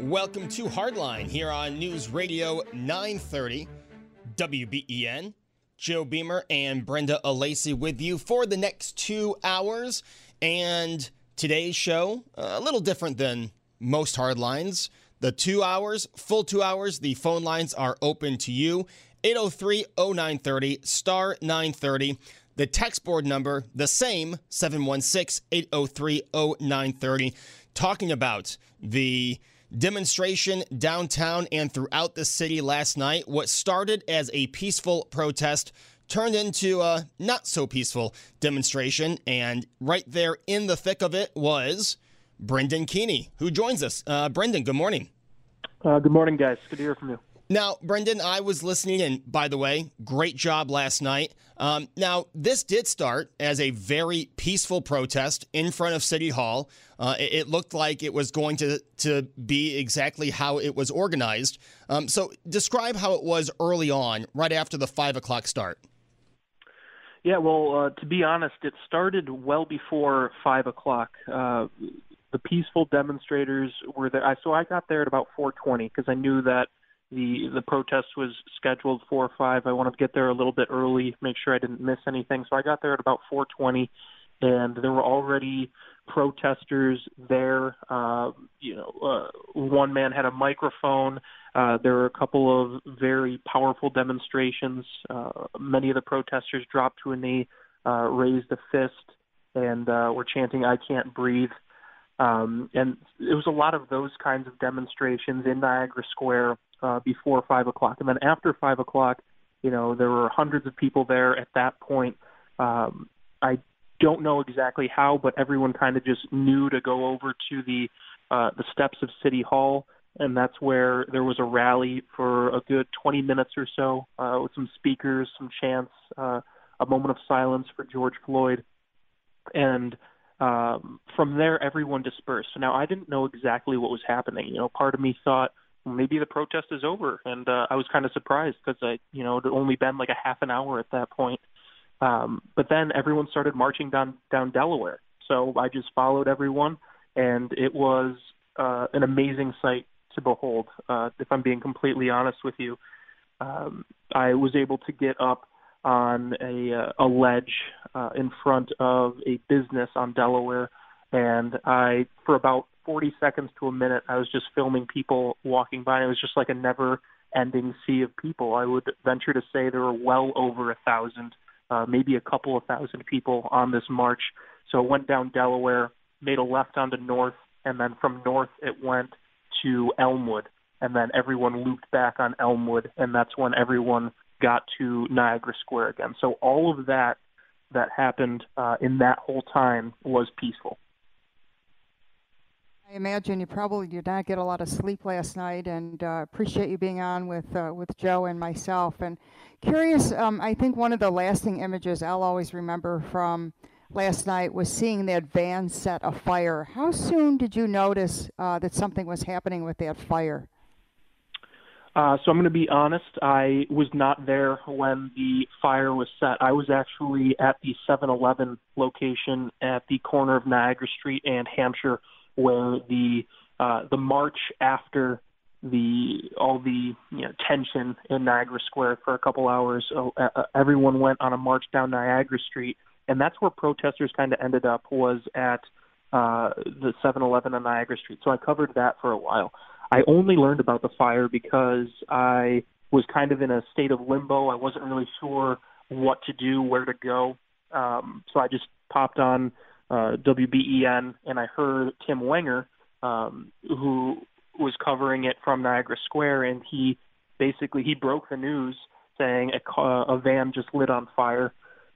Welcome to Hardline here on News Radio 930 WBEN. Joe Beamer and Brenda Alesii with you for the next two hours. And today's show, uh, a little different than most Hardlines. The two hours, full two hours, the phone lines are open to you. 803 0930, star 930. The text board number, the same, 716 803 0930. Talking about the demonstration downtown and throughout the city last night. What started as a peaceful protest turned into a not so peaceful demonstration. And right there in the thick of it was Brendan Keeney, who joins us. Uh, Brendan, good morning. Uh, good morning, guys. Good to hear from you. Now, Brendan, I was listening, and by the way, great job last night. Um, now, this did start as a very peaceful protest in front of City Hall. Uh, it, it, looked like it was going to, to be exactly how it was organized. Um, so, describe how it was early on, right after the five o'clock start. Yeah, well, uh, to be honest, it started well before five o'clock. Uh, the peaceful demonstrators were there. So I got there at about 4:20 because I knew that the the protest was scheduled for or five. I wanted to get there a little bit early, make sure I didn't miss anything. So I got there at about 4:20, and there were already protesters there. Uh, you know, uh, one man had a microphone. Uh, there were a couple of very powerful demonstrations. Uh, many of the protesters dropped to a knee, uh, raised a fist, and uh, were chanting "I can't breathe." Um, and it was a lot of those kinds of demonstrations in Niagara Square uh, before five o'clock, and then after five o'clock, you know, there were hundreds of people there at that point. Um, I don't know exactly how, but everyone kind of just knew to go over to the uh, the steps of City Hall, and that's where there was a rally for a good 20 minutes or so uh, with some speakers, some chants, uh, a moment of silence for George Floyd, and um, from there everyone dispersed. Now I didn't know exactly what was happening. You know, part of me thought maybe the protest is over. And uh, I was kind of surprised because I, you know, it had only been like a half an hour at that point. Um, but then everyone started marching down down Delaware. So I just followed everyone, and it was uh, an amazing sight to behold. Uh, if I'm being completely honest with you, um, I was able to get up on a, uh, a ledge uh, in front of a business on Delaware, and I, for about 40 seconds to a minute, I was just filming people walking by. It was just like a never ending sea of people. I would venture to say there were well over a thousand, uh, maybe a couple of thousand people on this march. So it went down Delaware, made a left onto North, and then from North it went to Elmwood. And then everyone looped back on Elmwood, and that's when everyone got to Niagara Square again. So all of that that happened uh, in that whole time was peaceful. I imagine you probably did not get a lot of sleep last night, and uh, appreciate you being on with uh, with Joe and myself. And curious, um, I think one of the lasting images I'll always remember from last night was seeing that van set afire. How soon did you notice uh, that something was happening with that fire? Uh, so I'm going to be honest. I was not there when the fire was set. I was actually at the 7-Eleven location at the corner of Niagara Street and Hampshire where the uh, the march after the all the you know tension in Niagara Square for a couple hours, uh, uh, everyone went on a march down Niagara Street, and that's where protesters kind of ended up was at uh, the 7-Eleven on Niagara Street. So I covered that for a while. I only learned about the fire because I was kind of in a state of limbo. I wasn't really sure what to do, where to go. Um, so I just popped on uh, WBEN and I heard Tim Wenger, um, who was covering it from Niagara Square, and he basically he broke the news saying a, a van just lit on fire.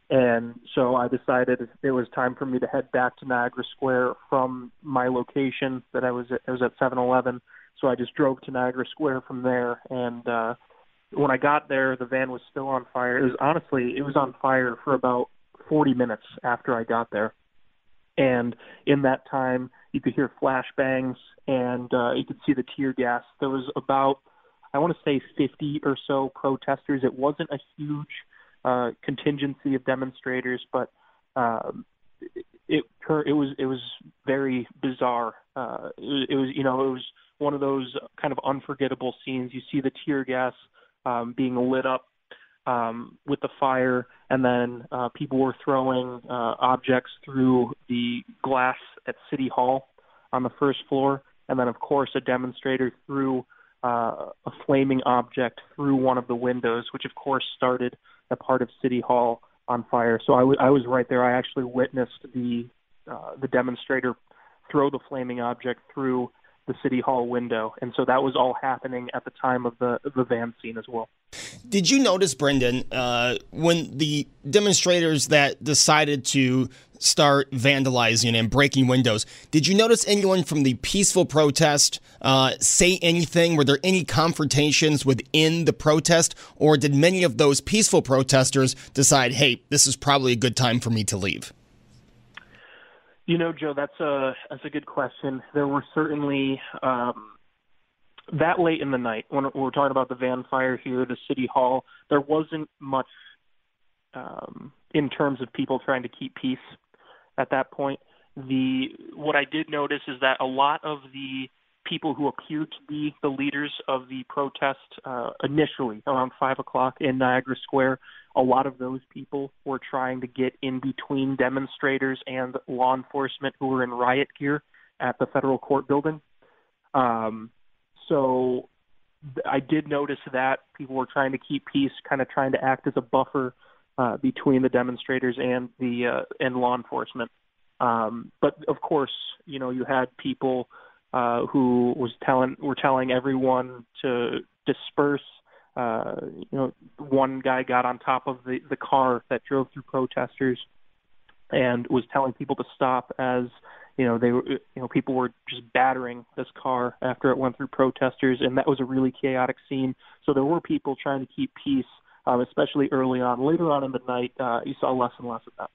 And so I decided it was time for me to head back to Niagara Square from my location that I was at, I was at 7-Eleven. So I just drove to Niagara Square from there, and uh, when I got there, the van was still on fire. It was honestly, it was on fire for about 40 minutes after I got there. And in that time, you could hear flashbangs and uh, you could see the tear gas. There was about, I want to say, 50 or so protesters. It wasn't a huge uh, contingency of demonstrators, but um, it, it was it was very bizarre. Uh, it, it was you know it was one of those kind of unforgettable scenes. You see the tear gas um, being lit up um, with the fire, and then uh, people were throwing uh, objects through the glass at City Hall on the first floor, and then of course a demonstrator threw uh, a flaming object through one of the windows, which of course started a part of City Hall on fire. So I, w- I was right there. I actually witnessed the uh, the demonstrator throw the flaming object through the city hall window, and so that was all happening at the time of the the van scene as well. Did you notice, Brendan, uh, when the demonstrators that decided to start vandalizing and breaking windows. Did you notice anyone from the peaceful protest uh, say anything? Were there any confrontations within the protest, or did many of those peaceful protesters decide, hey, this is probably a good time for me to leave? You know, Joe, that's a that's a good question. There were certainly um, that late in the night when we were talking about the van fire here, the city hall. There wasn't much um, in terms of people trying to keep peace at that point. The what I did notice is that a lot of the people who appear to be the leaders of the protest uh, initially around five o'clock in Niagara Square. A lot of those people were trying to get in between demonstrators and law enforcement who were in riot gear at the federal court building. Um, so I did notice that people were trying to keep peace, kind of trying to act as a buffer uh, between the demonstrators and the uh, and law enforcement. Um, but of course, you know, you had people uh, who was telling were telling everyone to disperse. Uh, you know, one guy got on top of the the car that drove through protesters and was telling people to stop as you know they were you know people were just battering this car after it went through protesters. And that was a really chaotic scene. So there were people trying to keep peace um, especially early on. Later on in the night uh, you saw less and less of that.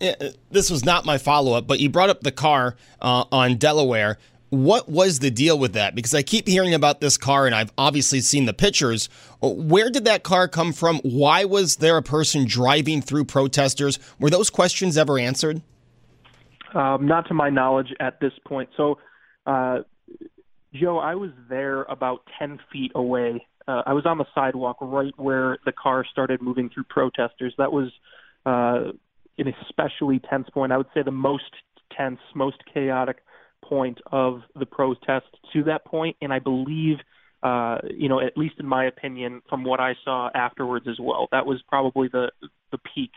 Yeah, this was not my follow-up but you brought up the car uh, on delaware what was the deal with that? Because I keep hearing about this car and I've obviously seen the pictures. Where did that car come from? Why was there a person driving through protesters? Were those questions ever answered? Um, not to my knowledge at this point. So, uh, Joe, I was there about 10 feet away. Uh, I was on the sidewalk right where the car started moving through protesters. That was uh, an especially tense point. I would say the most tense, most chaotic point of the protest to that point, and I believe, uh, you know, at least in my opinion, from what I saw afterwards as well, that was probably the the peak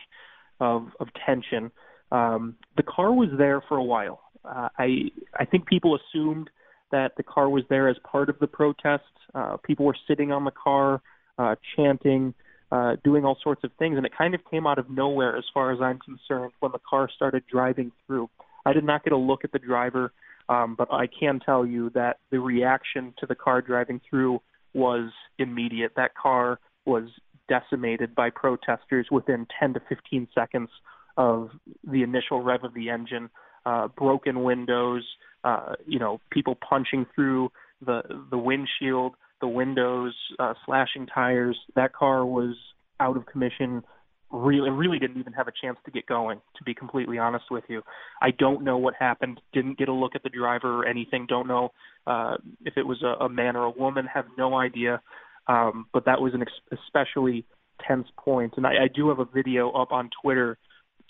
of of tension. Um, the car was there for a while. Uh, I I think people assumed that the car was there as part of the protest. Uh, people were sitting on the car, uh, chanting, uh, doing all sorts of things, and it kind of came out of nowhere, as far as I'm concerned, when the car started driving through. I did not get a look at the driver. Um, but I can tell you that the reaction to the car driving through was immediate. That car was decimated by protesters within 10 to 15 seconds of the initial rev of the engine. Uh, broken windows, uh, you know, people punching through the the windshield, the windows, uh, slashing tires. That car was out of commission really really didn't even have a chance to get going to be completely honest with you i don't know what happened didn't get a look at the driver or anything don't know uh if it was a, a man or a woman have no idea um but that was an ex- especially tense point and I, I do have a video up on twitter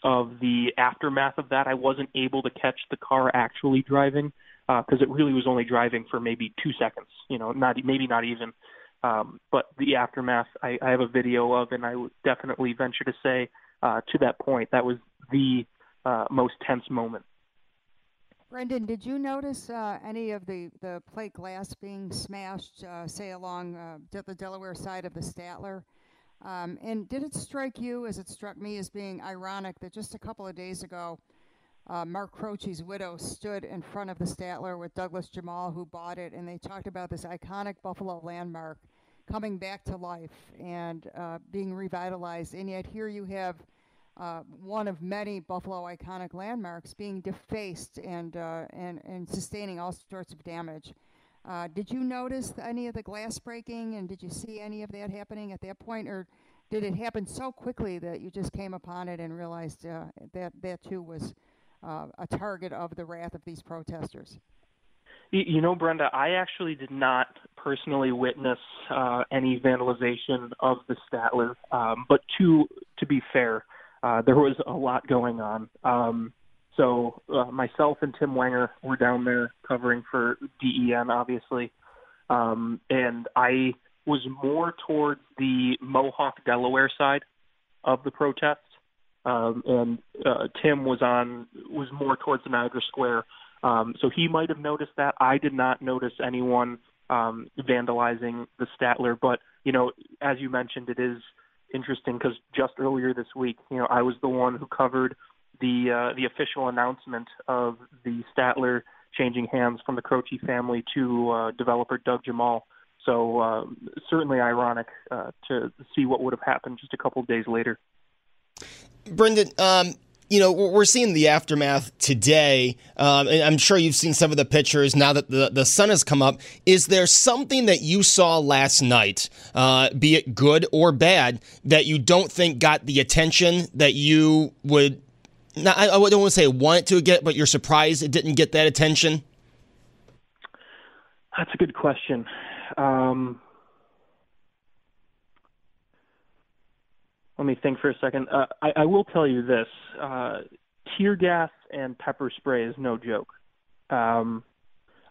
of the aftermath of that. I wasn't able to catch the car actually driving because uh, it really was only driving for maybe two seconds. You know, not maybe not even. Um, but the aftermath, I, I have a video of, and I would definitely venture to say uh, to that point that was the uh, most tense moment. Brendan, did you notice uh, any of the, the plate glass being smashed, uh, say, along uh, the Delaware side of the Statler? Um, and did it strike you, as it struck me, as being ironic that just a couple of days ago, uh, Mark Croce's widow stood in front of the Statler with Douglas Jemal, who bought it, and they talked about this iconic Buffalo landmark coming back to life and uh, being revitalized. And yet here you have uh, one of many Buffalo iconic landmarks being defaced and, uh, and, and sustaining all sorts of damage. Uh, did you notice any of the glass breaking and did you see any of that happening at that point, or did it happen so quickly that you just came upon it and realized uh, that that too was uh, a target of the wrath of these protesters? You know, Brenda, I actually did not personally witness uh, any vandalization of the Statler, um, but to to be fair, uh, there was a lot going on. Um, so uh, myself and Tim Wenger were down there covering for BEN, obviously, um, and I was more towards the Mohawk, Delaware side of the protest, um, and uh, Tim was on was more towards the Niagara Square. Um, so he might have noticed that. I did not notice anyone um, vandalizing the Statler, but you know, as you mentioned, it is interesting because just earlier this week, you know, I was the one who covered the uh, the official announcement of the Statler changing hands from the Croce family to uh, developer Doug Jemal. So uh, certainly ironic uh, to see what would have happened just a couple of days later. Brendan, um, you know, we're seeing the aftermath today, um, and I'm sure you've seen some of the pictures now that the, the sun has come up. Is there something that you saw last night, uh, be it good or bad, that you don't think got the attention that you would, not, I, I don't want to say want to get, but you're surprised it didn't get that attention? That's a good question. Um, let me think for a second. Uh, I, I will tell you this: uh, tear gas and pepper spray is no joke. Um,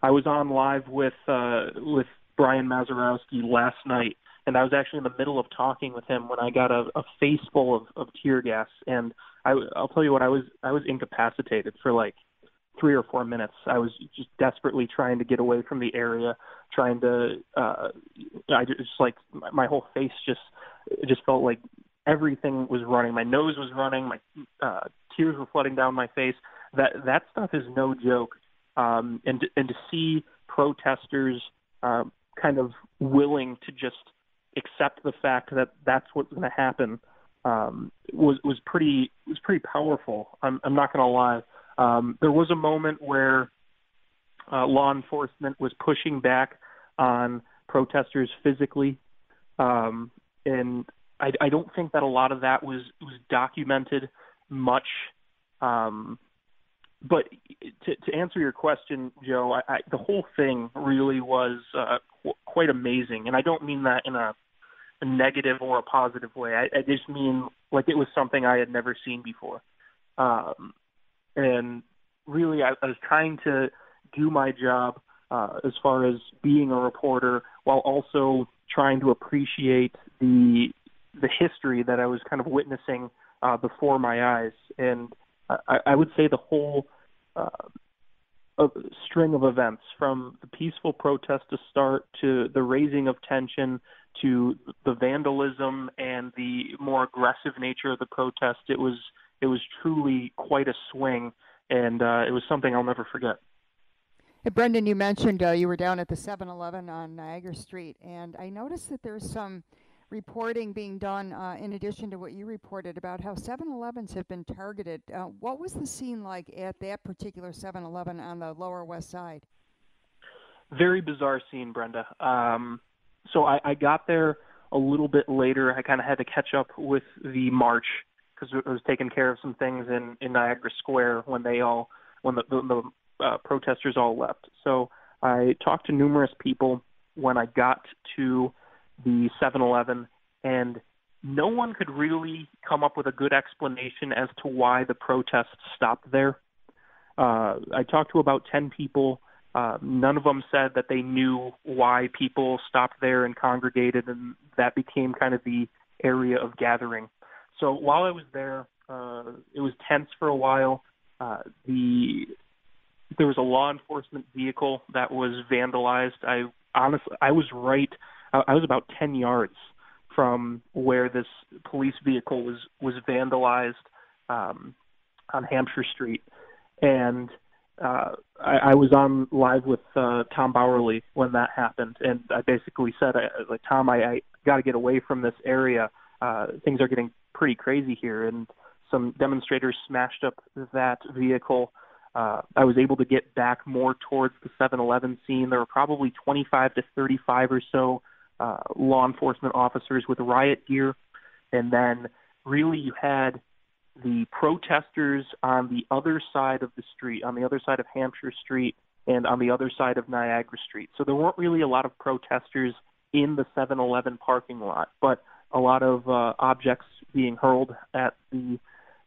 I was on live with uh, with Brian Mazurowski last night, and I was actually in the middle of talking with him when I got a, a face full of, of tear gas, and I, I'll tell you what, I was I was incapacitated for like three or four minutes. I was just desperately trying to get away from the area, trying to. Uh, I just like my whole face just it just felt like everything was running. My nose was running. My uh, tears were flooding down my face. That that stuff is no joke. Um, and and to see protesters uh, kind of willing to just accept the fact that that's what's going to happen um, was was pretty was pretty powerful. I'm, I'm not going to lie. Um, there was a moment where uh, law enforcement was pushing back on protesters physically, um, and I, I don't think that a lot of that was was documented much. Um, but to, to answer your question, Joe, I, I, the whole thing really was uh, qu- quite amazing, and I don't mean that in a, a negative or a positive way. I, I just mean like it was something I had never seen before, um, and really, I, I was trying to do my job uh, as far as being a reporter while also trying to appreciate the the history that I was kind of witnessing uh, before my eyes, and I, I would say the whole uh, string of events from the peaceful protest to start to the raising of tension to the vandalism and the more aggressive nature of the protest. It was it was truly quite a swing, and uh, it was something I'll never forget. Hey, Brendan, you mentioned uh, you were down at the 7-Eleven on Niagara Street, and I noticed that there's some reporting being done uh, in addition to what you reported about how 7-Elevens have been targeted. Uh, what was the scene like at that particular 7-Eleven on the Lower West Side? Very bizarre scene, Brenda. Um, so I, I got there a little bit later. I kind of had to catch up with the march because I was taking care of some things in, in Niagara Square when they all when the, the, the uh, protesters all left. So I talked to numerous people when I got to the 7-Eleven, and no one could really come up with a good explanation as to why the protests stopped there. Uh, I talked to about 10 people. Uh, none of them said that they knew why people stopped there and congregated, and that became kind of the area of gathering. So while I was there, uh, it was tense for a while. Uh, the there was a law enforcement vehicle that was vandalized. I honestly, I was right. I was about 10 yards from where this police vehicle was was vandalized um, on Hampshire Street, and uh, I, I was on live with uh, Tom Bauerle when that happened, and I basically said, I, like Tom, I, I got to get away from this area. Uh, things are getting pretty crazy here, and some demonstrators smashed up that vehicle. Uh, I was able to get back more towards the 7-Eleven scene. There were probably 25 to 35 or so uh, law enforcement officers with riot gear, and then really you had the protesters on the other side of the street, on the other side of Hampshire Street, and on the other side of Niagara Street. So there weren't really a lot of protesters in the 7-Eleven parking lot, but a lot of uh, objects being hurled at the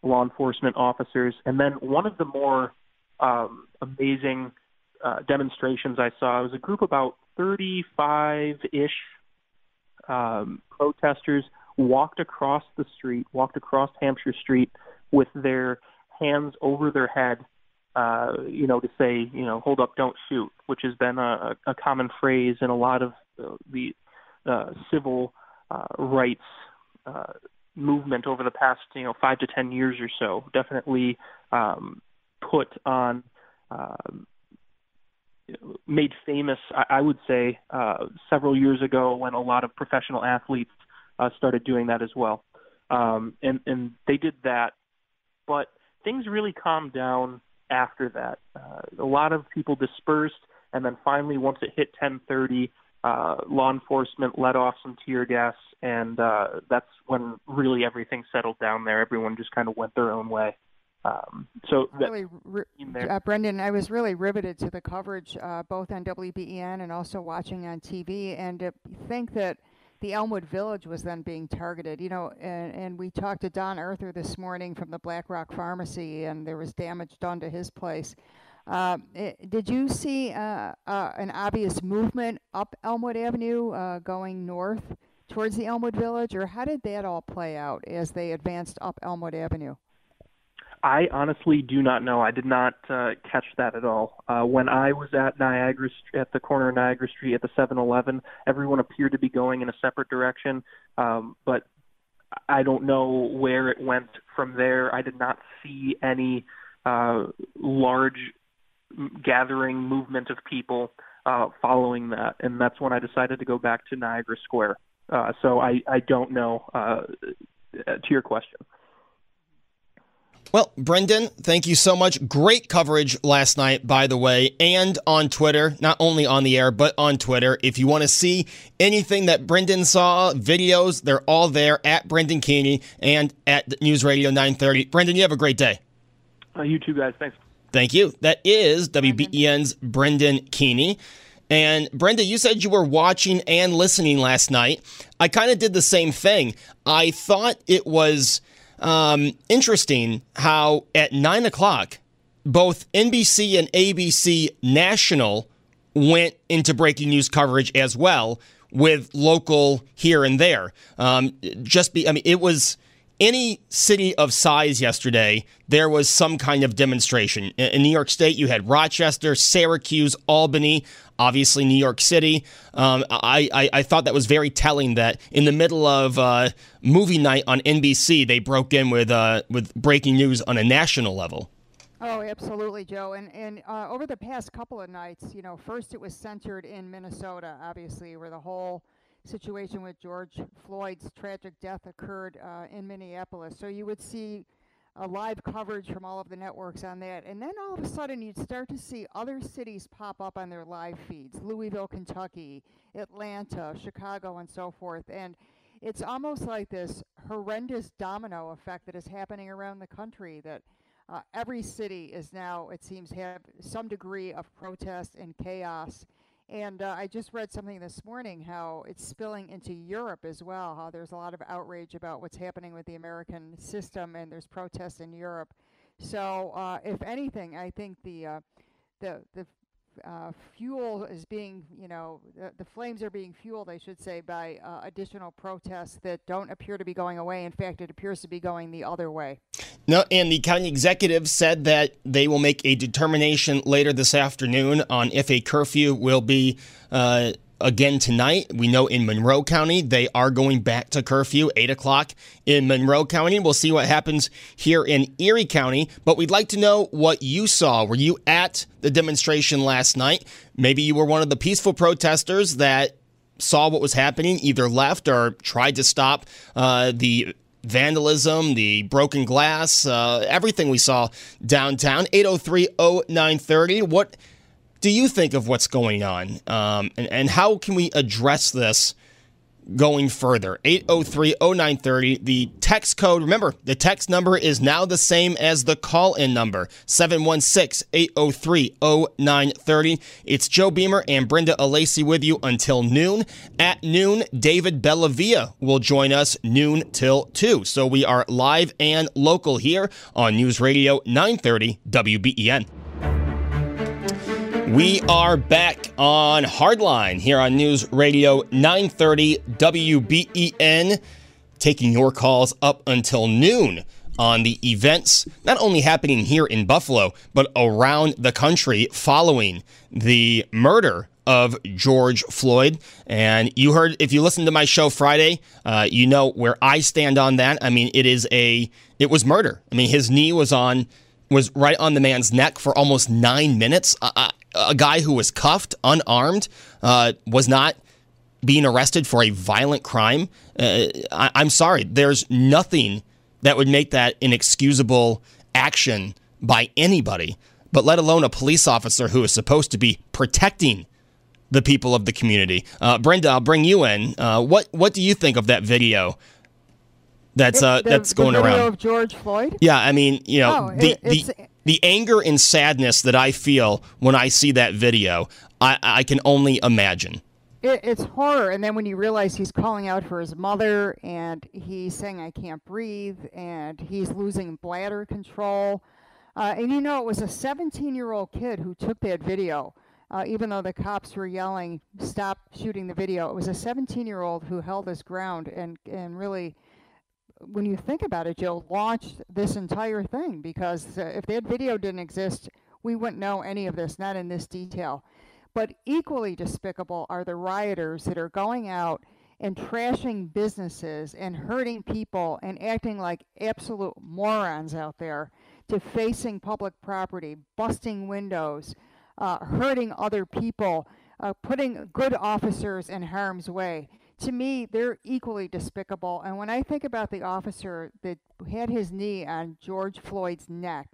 law enforcement officers. And then one of the more um, amazing uh, demonstrations I saw was a group about 35-ish um, protesters walked across the street, walked across Hampshire Street with their hands over their head, uh, you know, to say, you know, hold up, don't shoot, which has been a, a common phrase in a lot of uh, the uh, civil uh, rights uh, movement over the past, you know, five to ten years or so. Definitely um, put on. Uh, made famous, I, I would say, uh, several years ago when a lot of professional athletes uh, started doing that as well. Um, and, and they did that, but things really calmed down after that. Uh, a lot of people dispersed, and then finally, once it hit 10:30, uh, law enforcement let off some tear gas, and uh, that's when really everything settled down there. Everyone just kind of went their own way. Um, so that, really, uh, Brendan, I was really riveted to the coverage, uh, both on WBEN and also watching on TV, and to think that the Elmwood Village was then being targeted. You know, and, and we talked to Don Arthur this morning from the Black Rock Pharmacy, and there was damage done to his place. Uh, it, eh, did you see uh, uh, an obvious movement up Elmwood Avenue uh, going north towards the Elmwood Village, or how did that all play out as they advanced up Elmwood Avenue? I honestly do not know. I did not uh, catch that at all. Uh, when I was at Niagara at the corner of Niagara Street at the 7-Eleven, everyone appeared to be going in a separate direction, um, but I don't know where it went from there. I did not see any uh, large gathering movement of people uh, following that, and that's when I decided to go back to Niagara Square. Uh, so I, I don't know uh, to your question. Well, Brendan, thank you so much. Great coverage last night, by the way, and on Twitter, not only on the air, but on Twitter. If you want to see anything that Brendan saw, videos, they're all there at Brendan Keeney and at News Radio 930. Brendan, you have a great day. Uh, you too, guys. Thanks. Thank you. That is WBEN's Brendan Keeney. And Brenda, you said you were watching and listening last night. I kind of did the same thing. I thought it was um, interesting how at nine o'clock, both NBC and ABC National went into breaking news coverage as well with local here and there. Um, just be, I mean, it was any city of size yesterday, there was some kind of demonstration. In New York State, you had Rochester, Syracuse, Albany, obviously New York City. Um, I, I, I, thought that was very telling that in the middle of uh, movie night on NBC, they broke in with, uh, with breaking news on a national level. Oh, absolutely, Joe. And and uh, over the past couple of nights, you know, first it was centered in Minnesota, obviously, where the whole situation with George Floyd's tragic death occurred uh, in Minneapolis. So you would see a live coverage from all of the networks on that. And then all of a sudden, you'd start to see other cities pop up on their live feeds Louisville, Kentucky, Atlanta, Chicago, and so forth. And it's almost like this horrendous domino effect that is happening around the country that uh, every city is now, it seems, have some degree of protest and chaos And uh, I just read something this morning how it's spilling into Europe as well. How there's a lot of outrage about what's happening with the American system, and there's protests in Europe. So, uh, if anything, I think the uh, the the uh, fuel is being, you know, the, the, flames are being fueled, I should say, by uh, additional protests that don't appear to be going away. In fact, it appears to be going the other way. No, and the county executive said that they will make a determination later this afternoon on if a curfew will be uh, again tonight. We know in Monroe County they are going back to curfew, 8 o'clock in Monroe County. We'll see what happens here in Erie County, but we'd like to know what you saw. Were you at the demonstration last night? Maybe you were one of the peaceful protesters that saw what was happening, either left or tried to stop uh, the vandalism, the broken glass, uh, everything we saw downtown. 803 0930. What do you think of what's going on? Um, and, and how can we address this going further? 803 0930. The text code, remember, the text number is now the same as the call in number 716 803 0930. It's Joe Beamer and Brenda Alesii with you until noon. At noon, David Bellavia will join us noon till 2. So we are live and local here on News Radio 930 WBEN. We are back on Hardline here on News Radio 930 WBEN, taking your calls up until noon on the events not only happening here in Buffalo, but around the country following the murder of George Floyd. And you heard, if you listened to my show Friday, uh, you know where I stand on that. I mean, it is a, it was murder. I mean, his knee was on, was right on the man's neck for almost nine minutes. A guy who was cuffed, unarmed, uh, was not being arrested for a violent crime. Uh, I, I'm sorry, there's nothing that would make that an excusable action by anybody, but let alone a police officer who is supposed to be protecting the people of the community. Uh, Brenda, I'll bring you in. Uh, what what do you think of that video? That's uh, the, that's going the around of George Floyd. Yeah, I mean, you know, Oh, the, it- the the anger and sadness that I feel when I see that video, I, I can only imagine. It, it's horror, and then when you realize he's calling out for his mother, and he's saying, "I can't breathe," and he's losing bladder control, uh, and you know it was a 17-year-old kid who took that video. Uh, even though the cops were yelling, "Stop shooting the video!" It was a 17-year-old who held his ground and and really when you think about it, Joe launched this entire thing because uh, if that video didn't exist, we wouldn't know any of this, not in this detail. But equally despicable are the rioters that are going out and trashing businesses and hurting people and acting like absolute morons out there, defacing public property, busting windows, uh, hurting other people, uh, putting good officers in harm's way to me, they're equally despicable. And when I think about the officer that had his knee on George Floyd's neck,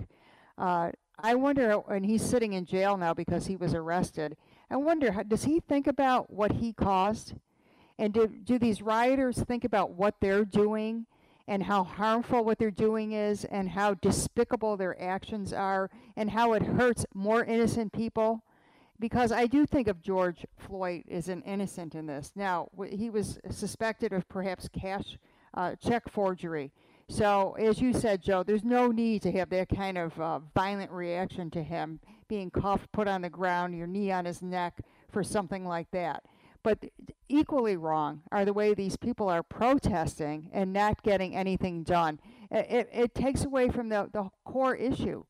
uh, I wonder, and he's sitting in jail now because he was arrested. I wonder, does he think about what he caused? And do, do these rioters think about what they're doing and how harmful what they're doing is and how despicable their actions are and how it hurts more innocent people? Because I do think of George Floyd as an innocent in this. Now, he was suspected of perhaps cash uh, check forgery. So, as you said, Joe, there's no need to have that kind of uh, violent reaction to him being cuffed, put on the ground, your knee on his neck for something like that. But equally wrong are the way these people are protesting and not getting anything done. It, it, it takes away from the, the core issue.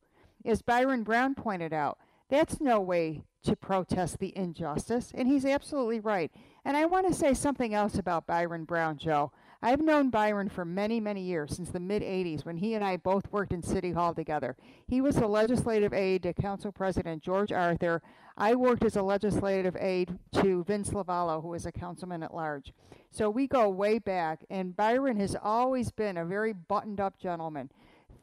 As Byron Brown pointed out, that's no way to protest the injustice, and he's absolutely right. And I want to say something else about Byron Brown, Joe. I've known Byron for many, many years, since the mid 80s, when he and I both worked in City Hall together. He was a legislative aide to Council President George Arthur. I worked as a legislative aide to Vince Lavallo, who was a councilman at large. So we go way back, and Byron has always been a very buttoned up gentleman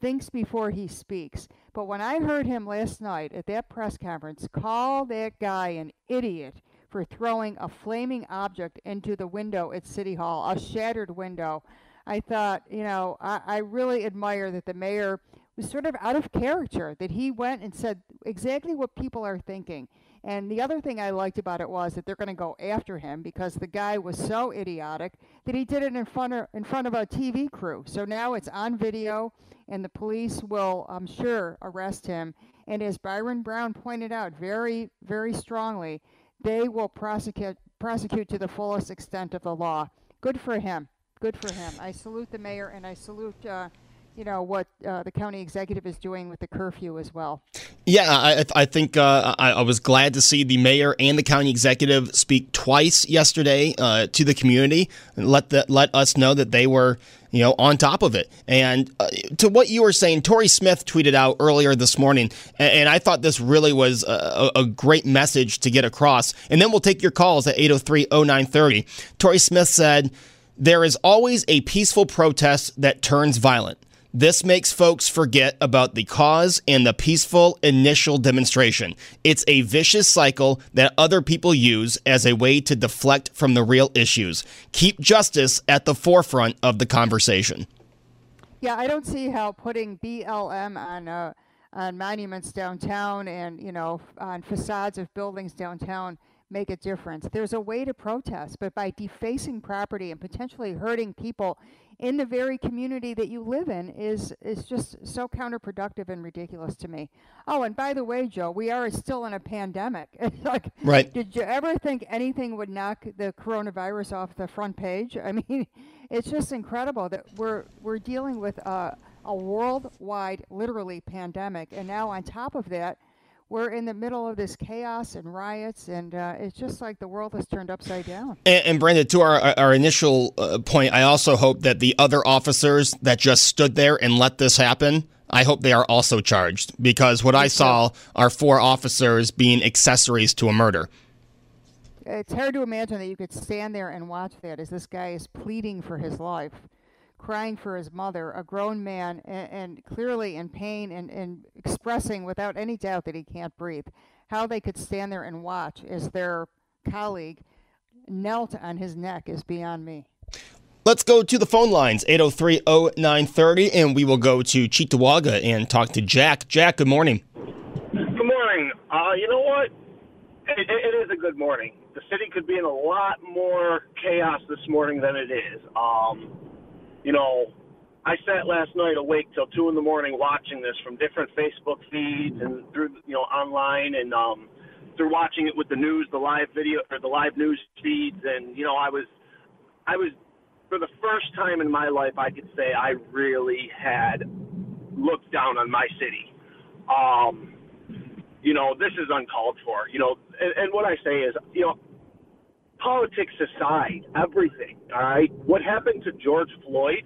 thinks before he speaks. But when I heard him last night at that press conference call that guy an idiot for throwing a flaming object into the window at City Hall, a shattered window, I thought, you know, I, I really admire that the mayor was sort of out of character that he went and said exactly what people are thinking. And the other thing I liked about it was that they're going to go after him because the guy was so idiotic that he did it in front of in front of a TV crew. So now it's on video, and the police will, I'm sure, arrest him. And as Byron Brown pointed out very, very strongly, they will prosecute prosecute to the fullest extent of the law. Good for him. Good for him. I salute the mayor, and I salute. Uh, you know what uh, the county executive is doing with the curfew as well. Yeah, I, I think uh, I, I, was glad to see the mayor and the county executive speak twice yesterday uh, to the community and let the, let us know that they were you know on top of it. And uh, to what you were saying, Tori Smith tweeted out earlier this morning, and, and I thought this really was a, a, great message to get across. And then we'll take your calls at 803 0930. Tori Smith said. There is always a peaceful protest that turns violent. This makes folks forget about the cause and the peaceful initial demonstration. It's a vicious cycle that other people use as a way to deflect from the real issues. Keep justice at the forefront of the conversation. Yeah, I don't see how putting BLM on uh, on monuments downtown and you know on facades of buildings downtown make a difference. There's a way to protest, but by defacing property and potentially hurting people in the very community that you live in is is just so counterproductive and ridiculous to me. Oh, and by the way, Joe, we are still in a pandemic. like, right? Did you ever think anything would knock the coronavirus off the front page? I mean, it's just incredible that we're we're dealing with a, a worldwide, literally pandemic, and now on top of that we're in the middle of this chaos and riots, and uh, it's just like the world has turned upside down. And, and Brenda, to our our initial uh, point, I also hope that the other officers that just stood there and let this happen. I hope they are also charged because what I saw are four officers being accessories to a murder. It's hard to imagine that you could stand there and watch that as this guy is pleading for his life crying for his mother, a grown man, and, and clearly in pain and, and expressing without any doubt that he can't breathe. How they could stand there and watch as their colleague knelt on his neck is beyond me. Let's go to the phone lines, 803 0930, and we will go to Cheektowaga and talk to Jack. Jack, good morning. Good morning. Uh, you know what? It, it is a good morning. The city could be in a lot more chaos this morning than it is. Um, you know, I sat last night awake till two in the morning watching this from different Facebook feeds and through you know online and um, through watching it with the news, the live video or the live news feeds, and you know I was I was for the first time in my life I could say I really had looked down on my city. Um, you know this is uncalled for. You know, and, and what I say is you know politics aside, everything, all right, what happened to George Floyd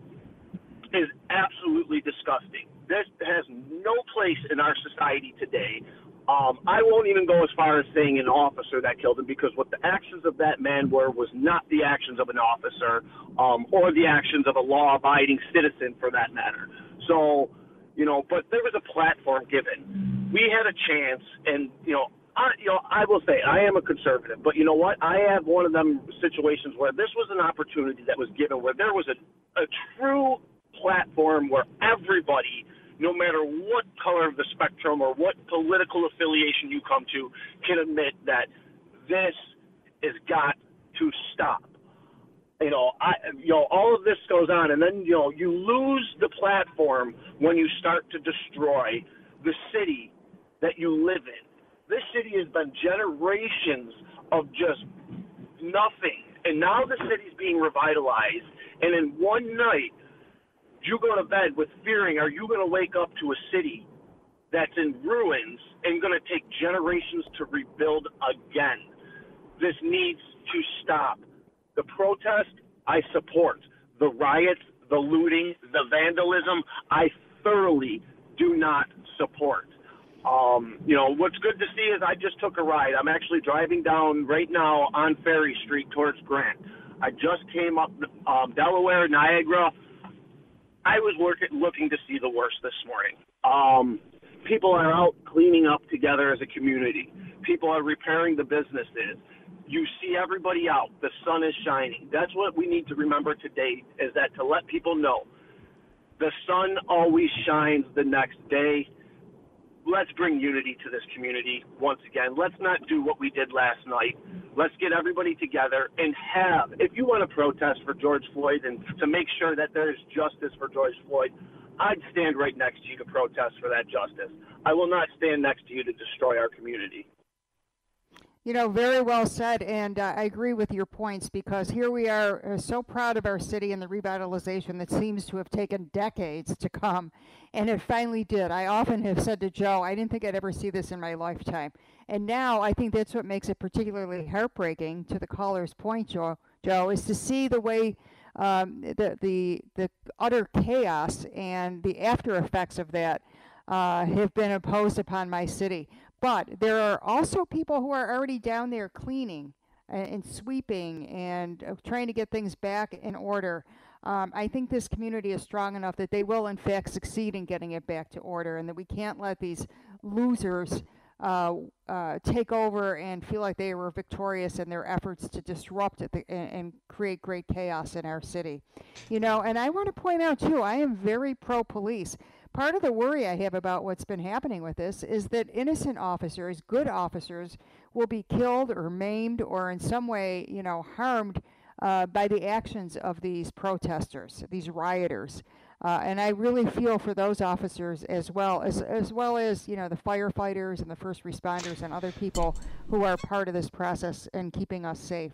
is absolutely disgusting. This has no place in our society today. Um, I won't even go as far as saying an officer that killed him because what the actions of that man were was not the actions of an officer um, or the actions of a law abiding citizen for that matter. So, you know, but there was a platform given. We had a chance, and, you know, I, you know, I will say I am a conservative, but you know what? I have one of them situations where this was an opportunity that was given, where there was a, a true platform where everybody, no matter what color of the spectrum or what political affiliation you come to, can admit that this has got to stop. You know, I, you know, all of this goes on, and then you know, you lose the platform when you start to destroy the city that you live in this city has been generations of just nothing. And now the city's being revitalized. And in one night, you go to bed with fearing are you going to wake up to a city that's in ruins and going to take generations to rebuild again? This needs to stop. The protest, I support. The riots, the looting, the vandalism, I thoroughly do not support. Um, you know, what's good to see is I just took a ride. I'm actually driving down right now on Ferry Street towards Grant. I just came up um, Delaware, Niagara. I was working, looking to see the worst this morning. Um, people are out cleaning up together as a community. People are repairing the businesses. You see everybody out. The sun is shining. That's what we need to remember today is that to let people know The sun always shines the next day. Let's bring unity to this community once again. Let's not do what we did last night. Let's get everybody together and have, if you want to protest for George Floyd and to make sure that there is justice for George Floyd, I'd stand right next to you to protest for that justice. I will not stand next to you to destroy our community. You know, very well said, and uh, I agree with your points because here we are uh, so proud of our city and the revitalization that seems to have taken decades to come, and it finally did. I often have said to Joe, I didn't think I'd ever see this in my lifetime, and now I think that's what makes it particularly heartbreaking. To the caller's point, Joe, Joe, is to see the way um, the the the utter chaos and the after effects of that uh, have been imposed upon my city. But there are also people who are already down there cleaning and, and sweeping and uh, trying to get things back in order. Um, I think this community is strong enough that they will, in fact, succeed in getting it back to order, and that we can't let these losers uh, uh, take over and feel like they were victorious in their efforts to disrupt it and, and, create great chaos in our city. You know, and I want to point out too, I am very pro police part of the worry I have about what's been happening with this is that innocent officers, good officers, will be killed or maimed or in some way, you know, harmed uh, by the actions of these protesters, these rioters. Uh, and I really feel for those officers as well as as well as you know the firefighters and the first responders and other people who are part of this process and keeping us safe.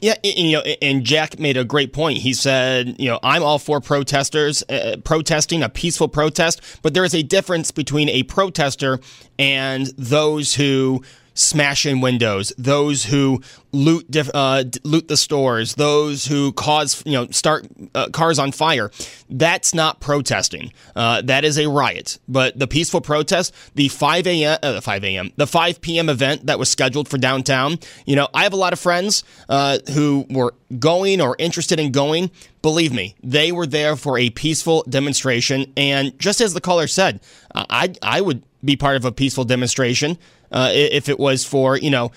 Yeah, you know, and Jack made a great point. He said, you know, I'm all for protesters uh, protesting a peaceful protest, but there is a difference between a protester and those who smash in windows, those who loot uh, loot the stores, those who cause you know start uh, cars on fire. That's not protesting. Uh, that is a riot. But the peaceful protest, the 5 a.m. Uh, 5 a.m. the 5 p.m. event that was scheduled for downtown. You know, I have a lot of friends uh, who were going or interested in going. Believe me, they were there for a peaceful demonstration. And just as the caller said, I I would be part of a peaceful demonstration uh, if it was for, you know,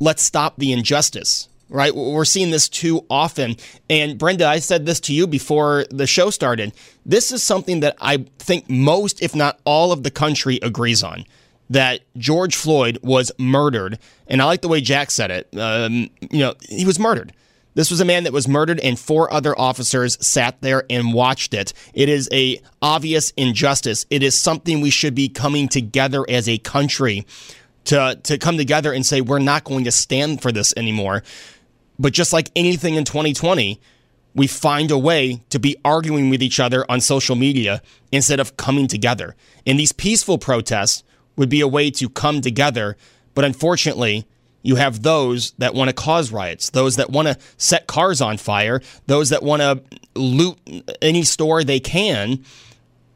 let's stop the injustice, right? We're seeing this too often. And Brenda, I said this to you before the show started. This is something that I think most, if not all, of the country agrees on. That George Floyd was murdered, and I like the way Jack said it. Um, you know, he was murdered. This was a man that was murdered and four other officers sat there and watched it. It is a obvious injustice. It is something we should be coming together as a country to to come together and say we're not going to stand for this anymore. But just like anything in 2020, we find a way to be arguing with each other on social media instead of coming together. And these peaceful protests would be a way to come together, but unfortunately, you have those that want to cause riots, those that want to set cars on fire, those that want to loot any store they can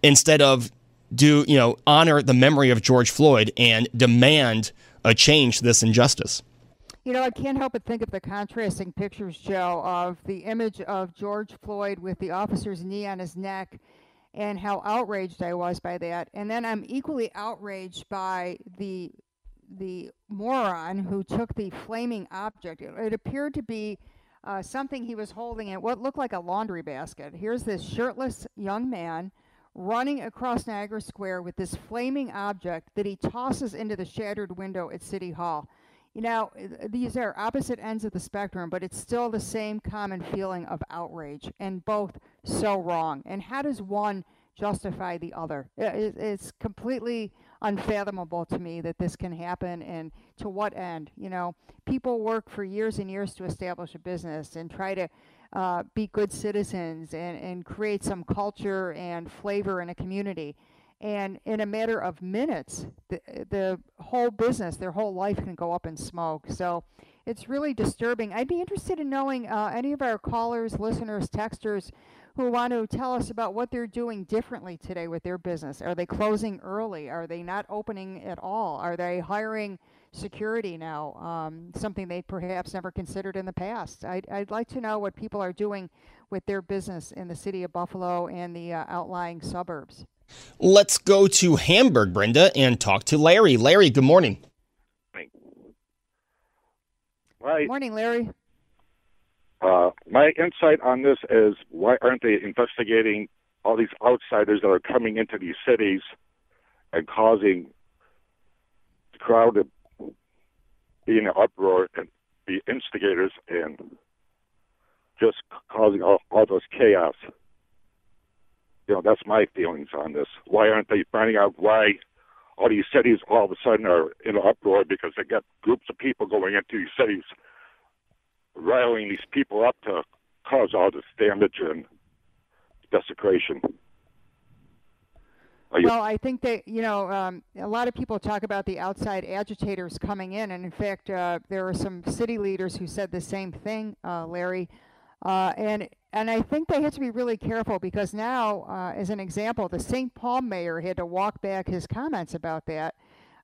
instead of do, you know, honor the memory of George Floyd and demand a change to this injustice. You know, I can't help but think of the contrasting pictures, Joe, of the image of George Floyd with the officer's knee on his neck and how outraged I was by that. And then I'm equally outraged by the the moron who took the flaming object. It, it appeared to be uh, something he was holding in what looked like a laundry basket. Here's this shirtless young man running across Niagara Square with this flaming object that he tosses into the shattered window at City Hall. You know, uh, these are opposite ends of the spectrum, but it's still the same common feeling of outrage, and both so wrong. And how does one justify the other? Uh, it's completely unfathomable to me that this can happen, and to what end? You know, people work for years and years to establish a business and try to uh, be good citizens and, and create some culture and flavor in a community. And in a matter of minutes, the, the whole business, their whole life can go up in smoke. So it's really disturbing. I'd be interested in knowing uh, any of our callers, listeners, texters who want to tell us about what they're doing differently today with their business. Are they closing early? Are they not opening at all? Are they hiring security now, um, something they perhaps never considered in the past. I'd, I'd like to know what people are doing with their business in the city of Buffalo and the uh, outlying suburbs. Let's go to Hamburg, Brenda, and talk to Larry. Larry, good morning. Right. Morning, Larry. Uh, my insight on this is why aren't they investigating all these outsiders that are coming into these cities and causing the crowd to be in an uproar and be instigators and just causing all, all this chaos. You know, that's my feelings on this. Why aren't they finding out why all these cities all of a sudden are in an uproar because they got groups of people going into these cities, riling these people up to cause all this damage and desecration. Well, I think that you know um, a lot of people talk about the outside agitators coming in, and in fact, uh, there are some city leaders who said the same thing, uh, Larry. Uh, and and I think they have to be really careful because now, uh, as an example, the St. Paul mayor had to walk back his comments about that.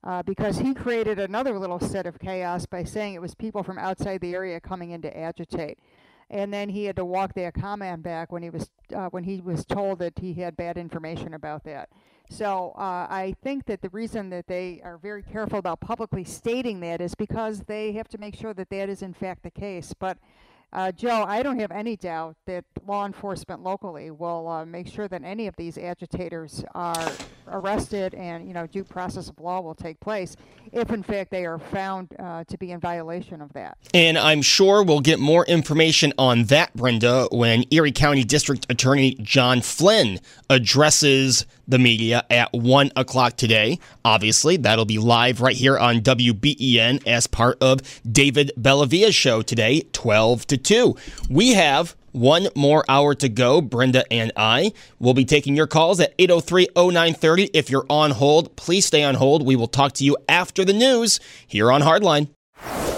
Uh, because he created another little set of chaos by saying it was people from outside the area coming in to agitate and then he had to walk that comment back when he was uh, when he was told that he had bad information about that. So uh, I think that the reason that they are very careful about publicly stating that is because they have to make sure that that is in fact the case. But uh, Joe, I don't have any doubt that law enforcement locally will uh, make sure that any of these agitators are arrested and you know due process of law will take place if in fact they are found uh, to be in violation of that. And I'm sure we'll get more information on that, Brenda, when Erie County District Attorney John Flynn addresses the media at 1 o'clock today. Obviously, that'll be live right here on WBEN as part of David Bellavia's show today, 12 to 2. We have one more hour to go. Brenda and I will be taking your calls at 803 0930. If you're on hold, please stay on hold. We will talk to you after the news here on Hardline.